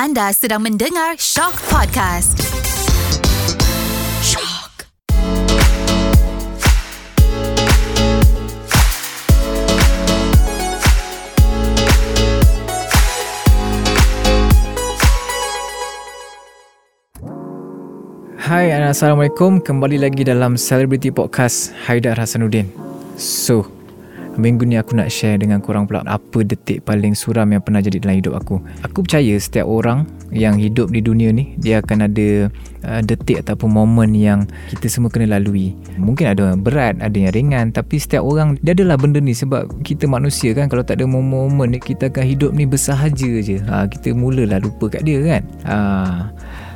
Anda sedang mendengar Shock Podcast. Shock. Hai Assalamualaikum Kembali lagi dalam Celebrity Podcast Haidar Hasanuddin So Minggu ni aku nak share dengan korang pula Apa detik paling suram yang pernah jadi dalam hidup aku? Aku percaya setiap orang yang hidup di dunia ni Dia akan ada uh, detik ataupun momen yang kita semua kena lalui. Mungkin ada yang berat, ada yang ringan Tapi setiap orang, dia adalah benda ni Sebab kita manusia kan Kalau tak ada momen-momen ni Kita akan hidup ni bersahaja je. Ha, Kita mulalah lupa kat dia kan? Ha,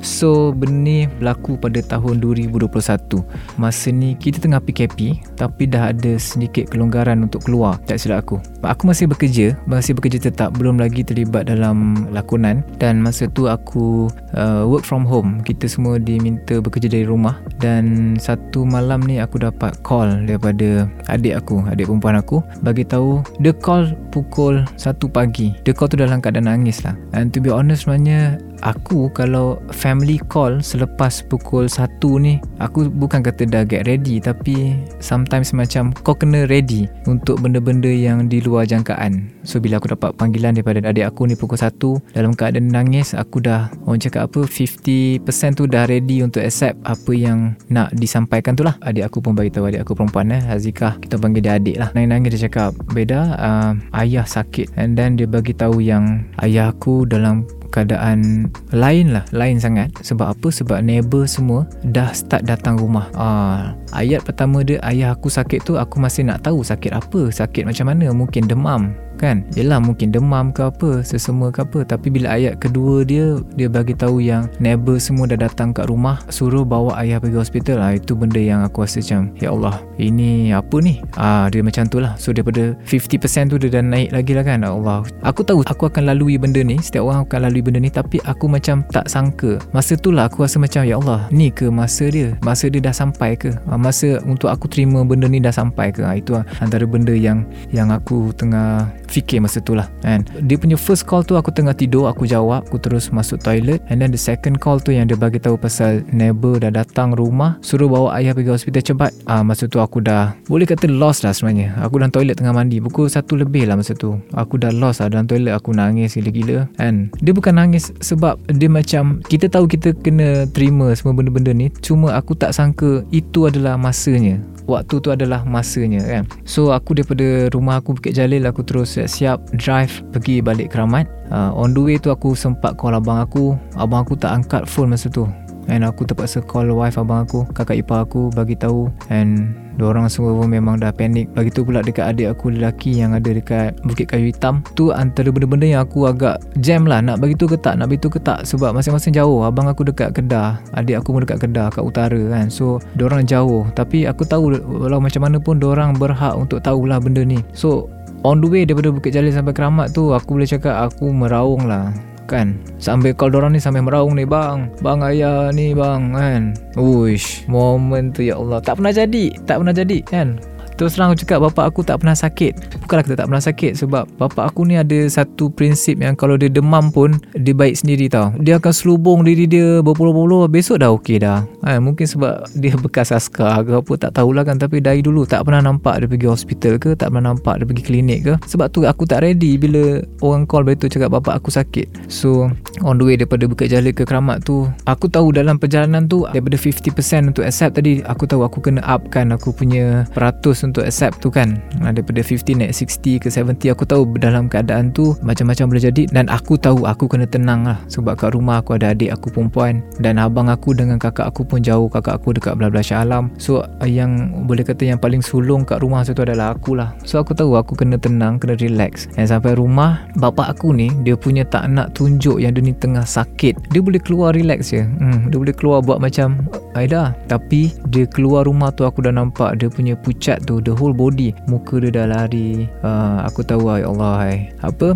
So benda berlaku pada tahun 2021 Masa ni kita tengah PKP Tapi dah ada sedikit kelonggaran untuk keluar. Tak silap aku. Aku masih bekerja Masih bekerja tetap Belum lagi terlibat dalam lakonan. Dan masa tu aku uh, work from home. Kita semua diminta bekerja dari rumah. Dan satu malam ni aku dapat call Daripada adik aku Adik perempuan aku. Bagi tahu Dia call pukul 1 pagi. Dia call tu dalam keadaan nangis lah. And to be honest sebenarnya Aku kalau family call selepas pukul 1 ni Aku bukan kata dah get ready Tapi sometimes macam kau kena ready Untuk benda-benda yang di luar jangkaan. So bila aku dapat panggilan daripada adik aku ni pukul 1 Dalam keadaan nangis Aku dah orang cakap apa 50% tu dah ready untuk accept Apa yang nak disampaikan tu lah. Adik aku pun bagi tahu adik aku perempuan eh Azikah kita panggil dia adik lah. Nangis-nangis dia cakap Beda uh, ayah sakit. And then dia bagi tahu yang Ayah aku dalam keadaan lain lah lain sangat. Sebab apa? Sebab neighbor semua dah start datang rumah. Ah, ayat pertama dia ayah aku sakit tu aku masih nak tahu sakit apa sakit macam mana mungkin demam kan? Yelah mungkin demam ke apa sesemua ke apa. Tapi bila ayat kedua dia dia bagi tahu yang neighbor semua dah datang kat rumah suruh bawa ayah pergi hospital. Ah itu benda yang aku rasa macam ya Allah ini apa ni? Ah dia macam tu lah. So daripada 50% tu dia dah naik lagi lah kan? Allah. Aku tahu aku akan lalui benda ni setiap orang akan lalui benda ni tapi aku macam tak sangka. Masa tu lah aku rasa macam ya Allah ni ke masa dia? Masa dia dah sampai ke? Ah, masa untuk aku terima benda ni dah sampai ke? Ah, itu antara benda yang yang aku tengah fikir masa tu lah kan. Dia punya first call tu aku tengah tidur aku jawab aku terus masuk toilet. And then the second call tu yang dia bagi tahu pasal neighbor dah datang rumah suruh bawa ayah pergi hospital cepat. Ah masa tu aku dah boleh kata lost lah sebenarnya. Aku dalam toilet tengah mandi pukul satu lebih lah masa tu. Aku dah lost lah dalam toilet aku nangis gila-gila kan. Dia bukan nangis sebab dia macam kita tahu kita kena terima semua benda-benda ni cuma aku tak sangka itu adalah masanya. Waktu tu adalah masanya kan. So aku daripada rumah aku Bukit Jalil aku terus siap-siap drive pergi balik keramat. Uh, on the way tu aku sempat call abang aku. Abang aku tak angkat phone masa tu. And aku terpaksa call wife abang aku kakak ipar aku bagi tahu. And Diorang semua pun memang dah panik Lagi tu pula dekat adik aku lelaki yang ada dekat Bukit Kayu Hitam. Tu antara benda-benda yang aku agak jam lah. Nak bagi tu ke tak, nak bagi tu ke tak. Sebab masing-masing jauh. Abang aku dekat Kedah Adik aku pun dekat Kedah, kat utara kan. So, diorang jauh. Tapi aku tahu walau macam mana pun Diorang berhak untuk tahulah benda ni. So, on the way daripada Bukit Jalil sampai Keramat tu Aku boleh cakap aku meraung lah kan? Sambil call dorang ni sambil meraung ni bang bang ayah ni bang kan? Uish moment tu ya Allah. Tak pernah jadi tak pernah jadi kan Terus terang aku cakap bapak aku tak pernah sakit. Bukanlah kita tak pernah sakit Sebab bapak aku ni ada satu prinsip yang Kalau dia demam pun Dia baik sendiri tau. Dia akan selubung diri dia Berpuluh-puluh Besok dah okey dah. Ha, Mungkin sebab dia bekas askar ke apa Tak tahulah kan. Tapi dari dulu tak pernah nampak dia pergi hospital ke Tak pernah nampak dia pergi klinik ke. Sebab tu aku tak ready Bila orang call begitu cakap bapak aku sakit. So on the way daripada Bukit Jalil ke Keramat tu Aku tahu dalam perjalanan tu Daripada 50% untuk accept tadi Aku tahu aku kena upkan Aku punya peratus untuk accept tu kan. Daripada 50 naik 60 ke 70 aku tahu dalam keadaan tu macam-macam boleh jadi. Dan aku tahu aku kena tenang lah. Sebab kat rumah aku ada adik aku perempuan. Dan abang aku dengan kakak aku pun jauh. Kakak aku dekat belah-belah Shah Alam. So yang boleh kata yang paling sulung kat rumah tu adalah aku lah. So aku tahu aku kena tenang kena relax. Dan sampai rumah bapak aku ni dia punya tak nak tunjuk yang dia ni tengah sakit. Dia boleh keluar relax je. Hmm, dia boleh keluar buat macam Aida tapi dia keluar rumah tu aku dah nampak dia punya pucat tu the whole body muka dia dah lari uh, aku tahu ya Allah hai. apa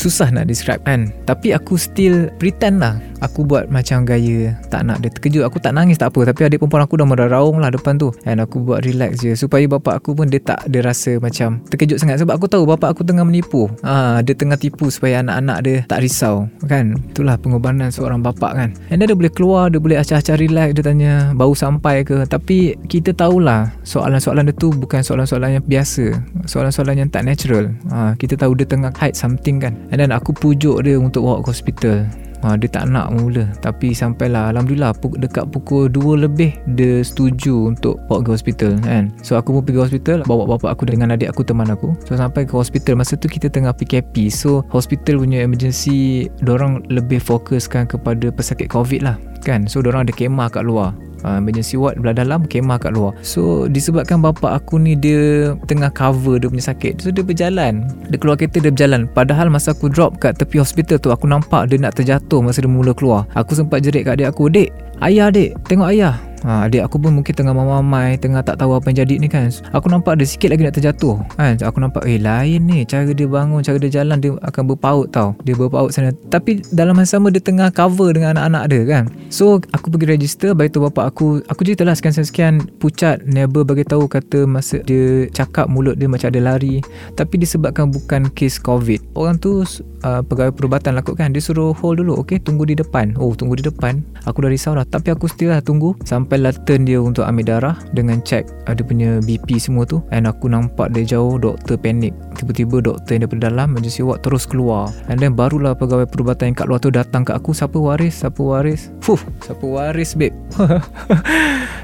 susah nak describe kan. Tapi aku still pretend lah. Aku buat macam gaya Tak nak dia terkejut. Aku tak nangis tak apa. Tapi adik perempuan aku dah meraraung lah depan tu. And aku buat relax je. Supaya bapak aku pun Dia tak dia rasa macam Terkejut sangat. Sebab aku tahu bapak aku tengah menipu. Ha, Dia tengah tipu Supaya anak-anak dia tak risau Kan? Itulah pengorbanan seorang bapak kan? And dia boleh keluar Dia boleh acah-acah relax Dia tanya Baru sampai ke. Tapi kita tahulah Soalan-soalan dia tu Bukan soalan-soalan yang biasa. Soalan-soalan yang tak natural. Ha, Kita tahu dia tengah hide something kan And then aku pujuk dia Untuk bawa ke hospital. Ha, Dia tak nak mula. Tapi sampailah Alhamdulillah Dekat pukul 2 lebih Dia setuju Untuk bawa ke hospital kan? So aku pun pergi hospital Bawa bapak aku dengan adik aku Teman aku. So sampai ke hospital Masa tu kita tengah PKP So hospital punya emergency Diorang lebih fokuskan Kepada pesakit covid lah Kan? So diorang ada kemah kat luar emergency ward belah dalam kemah kat luar. So disebabkan bapa aku ni dia tengah cover dia punya sakit. So dia berjalan. Dia keluar kereta dia berjalan. Padahal masa aku drop kat tepi hospital tu aku nampak dia nak terjatuh masa dia mula keluar. Aku sempat jerit kat adik aku dek ayah dek tengok ayah ha, Adik aku pun mungkin tengah mamai Tengah tak tahu apa yang jadi ni kan? Aku nampak dia sikit lagi nak terjatuh kan? Aku nampak eh lain ni. Cara dia bangun Cara dia jalan Dia akan berpaut tau. Dia berpaut sana. Tapi dalam masa sama Dia tengah cover dengan anak-anak dia kan? So aku pergi register. Baik tu bapak aku Aku cerita lah sekian-sekian Pucat Never bagi tahu Kata masa dia cakap Mulut dia macam ada lari. Tapi disebabkan bukan kes covid. Orang tu uh, Pegawai perubatan lakukan Dia suruh hold dulu Okay? Tunggu di depan. Oh tunggu di depan. Aku dah risau lah. Tapi aku still lah tunggu Sampai turn dia untuk ambil darah dengan check ada punya BP semua tu. And aku nampak dia jauh doktor panik. Tiba-tiba doktor yang daripada dalam emergency ward terus keluar. And then barulah pegawai perubatan yang kat luar tu datang ke aku siapa waris? Siapa waris? Fuh siapa waris babe?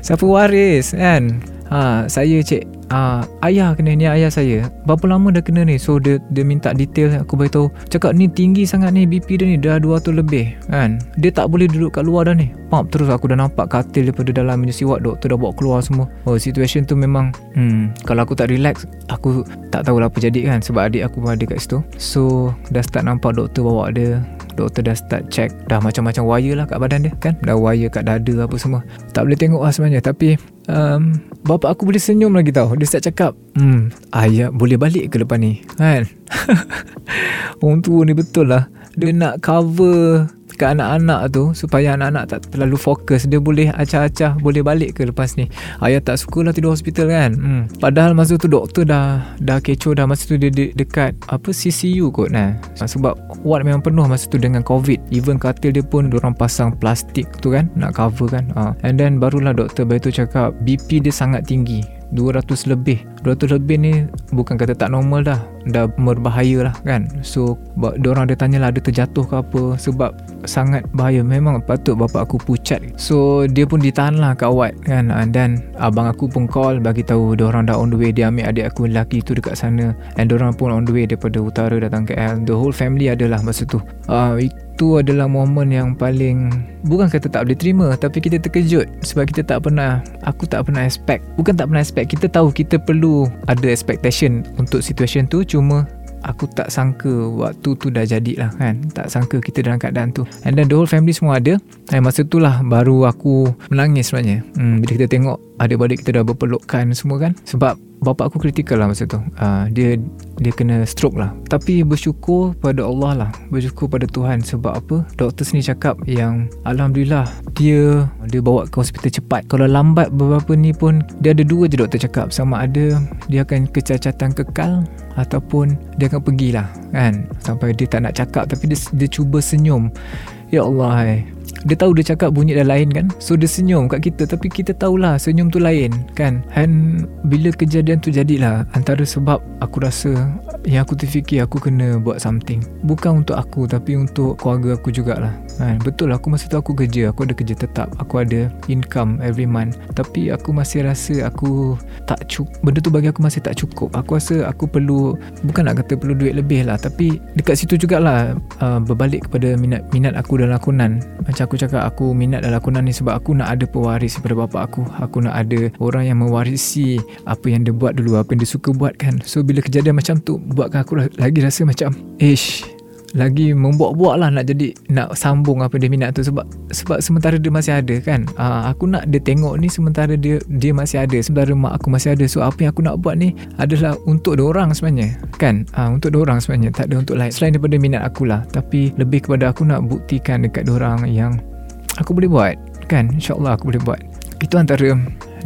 Siapa waris kan ha, saya cik Ah, ayah kena ni ayah saya. Berapa lama dah kena ni? So dia dia minta detail aku bagi tahu. Cakap ni tinggi sangat ni BP dia ni dah 200 lebih kan. Dia tak boleh duduk kat luar dah ni. Pap terus aku dah nampak katil daripada dalam emergency ward doktor dah bawa keluar semua. Oh situation tu memang hmm, kalau aku tak relax aku tak tahu lah apa jadi kan sebab adik aku pun ada kat situ. So dah start nampak doktor bawa dia doktor dah start check dah macam-macam wire lah kat badan dia kan? Dah wire kat dada apa semua. Tak boleh tengok lah sebenarnya tapi um, bapak aku boleh senyum lagi tau. Dia start cakap hmm ayah boleh balik ke lepas ni? Kan? Orang tua ni betul lah. Dia nak cover ke anak-anak tu supaya anak-anak tak terlalu fokus. Dia boleh acah-acah boleh balik ke lepas ni. Ayah tak suka lah tidur hospital kan? Hmm. padahal masa tu doktor dah dah kecoh dah masa tu dia de- dekat apa CCU kot nah. Sebab ward memang penuh masa tu dengan covid. Even katil dia pun orang pasang plastik tu kan nak cover kan? Ha. and then barulah doktor baru tu cakap BP dia sangat tinggi. 200 lebih. 200 lebih ni bukan kata tak normal dah dah berbahaya lah kan? So orang dia tanya lah ada terjatuh ke apa? Sebab sangat bahaya. Memang patut bapak aku pucat. So dia pun ditahan lah kat ward kan? Dan abang aku pun call bagi tahu orang dah on the way. Dia ambil adik aku lelaki tu dekat sana. And orang pun on the way daripada utara datang ke KL the whole family adalah masa tu. Uh, itu adalah momen yang paling bukan kata tak boleh terima tapi kita terkejut. Sebab kita tak pernah aku tak pernah expect. Bukan tak pernah expect kita tahu kita perlu ada expectation untuk situation tu cuma aku tak sangka waktu tu dah jadilah kan. Tak sangka kita dalam keadaan tu. And then the whole family semua ada. Dan masa tu lah baru aku menangis sebenarnya. Hmm, bila kita tengok adik-adik kita dah berpelukkan semua kan. Sebab Bapa aku kritikal lah masa tu. Uh, Dia dia kena stroke lah. Tapi bersyukur pada Allah lah. Bersyukur pada Tuhan Sebab apa? Doktor sini cakap yang Alhamdulillah Dia Dia bawa ke hospital cepat. Kalau lambat beberapa ni pun Dia ada dua je doktor cakap. Sama ada Dia akan kecacatan kekal Ataupun Dia akan pergilah Kan? Sampai dia tak nak cakap Tapi dia, dia cuba senyum. Ya Allah eh dia tahu dia cakap bunyi dah lain kan? So dia senyum kat kita. Tapi kita tahulah senyum tu lain kan? And bila kejadian tu jadilah antara sebab aku rasa yang aku terfikir aku kena buat something. Bukan untuk aku tapi untuk keluarga aku jugalah. Kan betul aku masa tu aku kerja. Aku ada kerja tetap. Aku ada income every month. Tapi aku masih rasa aku tak cukup benda tu bagi aku masih tak cukup. Aku rasa aku perlu bukan nak kata perlu duit lebih lah tapi dekat situ jugalah uh, berbalik kepada minat minat aku dalam lakonan. Macam aku cakap aku minat dalam lakonan ni sebab aku nak ada pewaris daripada bapa aku. Aku nak ada orang yang mewarisi apa yang dia buat dulu apa yang dia suka buat kan? So bila kejadian macam tu buatkan aku lagi rasa macam ish lagi membuat-buat lah nak jadi nak sambung apa dia minat tu. Sebab sebab sementara dia masih ada kan? Uh, aku nak dia tengok ni sementara dia dia masih ada. Sementara mak aku masih ada. So apa yang aku nak buat ni adalah untuk dia orang sebenarnya kan? Uh, untuk dia orang sebenarnya. Tak ada untuk lain. Selain daripada minat aku lah. Tapi lebih kepada aku nak buktikan dekat dia orang yang aku boleh buat kan? Insyaallah aku boleh buat. Itu antara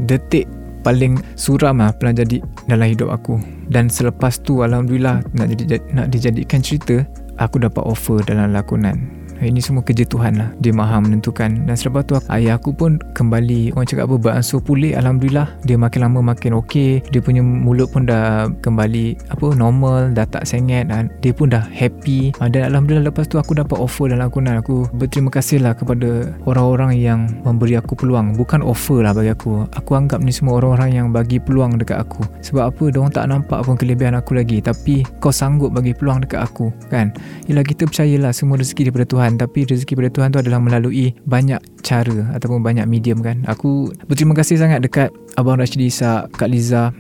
detik paling suram lah pernah jadi dalam hidup aku. Dan selepas tu Alhamdulillah nak, jadi, nak dijadikan cerita aku dapat offer dalam lakonan ini semua kerja Tuhan lah. Dia maha menentukan. Dan selepas tu ayah aku pun kembali. Orang cakap apa Beransur pulih Alhamdulillah. Dia makin lama makin okey. Dia punya mulut pun dah kembali Apa normal Dah tak sengit. Dan Dia pun dah happy. Ah, Dan Alhamdulillah lepas tu aku dapat offer dalam lakonan Aku berterima kasih lah kepada Orang-orang yang memberi aku peluang. Bukan offer lah bagi aku. Aku anggap ni semua orang-orang yang bagi peluang dekat aku. Sebab apa? Diorang tak nampak pun kelebihan aku lagi. Tapi kau sanggup bagi peluang dekat aku Kan? Yelah kita percayalah Semua rezeki daripada Tuhan Tuhan tapi rezeki pada Tuhan tu adalah melalui banyak cara ataupun banyak medium kan? Aku berterima kasih sangat dekat Abang Rashidi Isa Kak Liza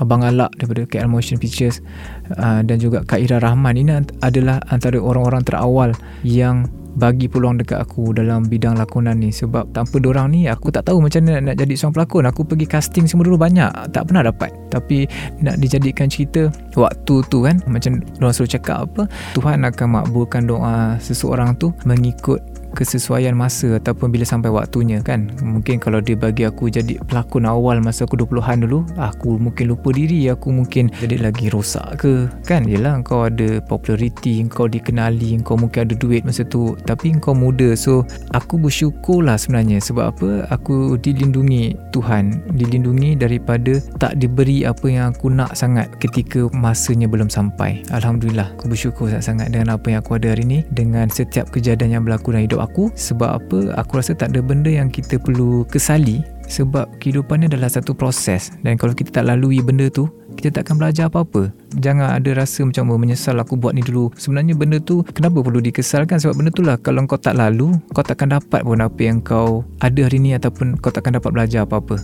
Abang Alak daripada KL Motion Pictures uh, dan juga Kak Ira Rahman. Ini adalah antara orang-orang terawal yang bagi peluang dekat aku dalam bidang lakonan ni. Sebab tanpa dorang ni aku tak tahu macam mana nak jadi seorang pelakon. Aku pergi casting semua dulu banyak tak pernah dapat. Tapi nak dijadikan cerita waktu tu kan macam dorang suruh cakap apa Tuhan akan makbulkan doa seseorang tu mengikut kesesuaian masa ataupun bila sampai waktunya kan? Mungkin kalau dia bagi aku jadi pelakon awal masa aku 20-an dulu aku mungkin lupa diri aku mungkin jadi lagi rosak ke kan? Yelah kau ada populariti kau dikenali kau mungkin ada duit masa tu tapi kau muda. So aku bersyukur lah sebenarnya sebab apa? Aku dilindungi Tuhan dilindungi daripada tak diberi apa yang aku nak sangat ketika masanya belum sampai. Alhamdulillah aku bersyukur sangat-sangat dengan apa yang aku ada hari ni dengan setiap kejadian yang berlaku dalam hidup aku sebab apa? Aku rasa tak ada benda yang kita perlu kesali sebab kehidupan ni adalah satu proses. Dan kalau kita tak lalui benda tu kita tak akan belajar apa-apa. Jangan ada rasa macam oh, menyesal aku buat ni dulu. Sebenarnya benda tu kenapa perlu dikesalkan? Sebab benda tu lah kalau kau tak lalu kau tak akan dapat pun apa yang kau ada hari ni ataupun kau tak akan dapat belajar apa-apa.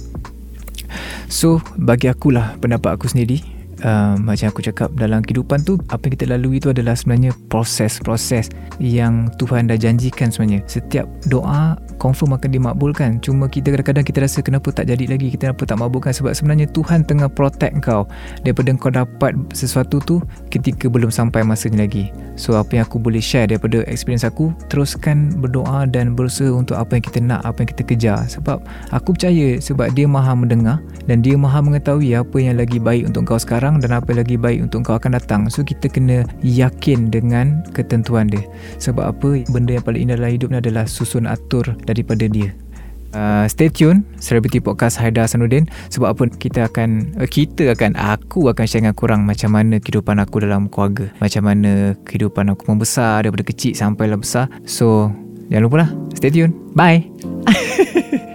So bagi akulah pendapat aku sendiri uh, macam aku cakap dalam kehidupan tu apa yang kita lalui tu adalah sebenarnya proses-proses yang Tuhan dah janjikan sebenarnya. Setiap doa confirm akan dimakbulkan. Cuma kita kadang-kadang kita rasa kenapa tak jadi lagi kita kenapa tak makbulkan. Sebab sebenarnya Tuhan tengah protect kau. Daripada kau dapat sesuatu tu ketika belum sampai masanya lagi. So apa yang aku boleh share daripada experience aku teruskan berdoa dan berusaha untuk apa yang kita nak apa yang kita kejar. Sebab aku percaya sebab dia maha mendengar dan dia maha mengetahui apa yang lagi baik untuk kau sekarang dan apa lagi baik untuk kau akan datang. So kita kena yakin dengan ketentuan dia. Sebab apa? Benda yang paling indah dalam hidup ni adalah susun atur daripada dia. Uh, stay tune Celebrity Podcast Haidar Hasanuddin. Sebab apa? Kita akan uh, Kita akan Aku akan share dengan korang Macam mana kehidupan aku dalam keluarga. Macam mana kehidupan aku membesar Daripada kecil sampai lah besar. So Jangan lupa lah. Stay tune. Bye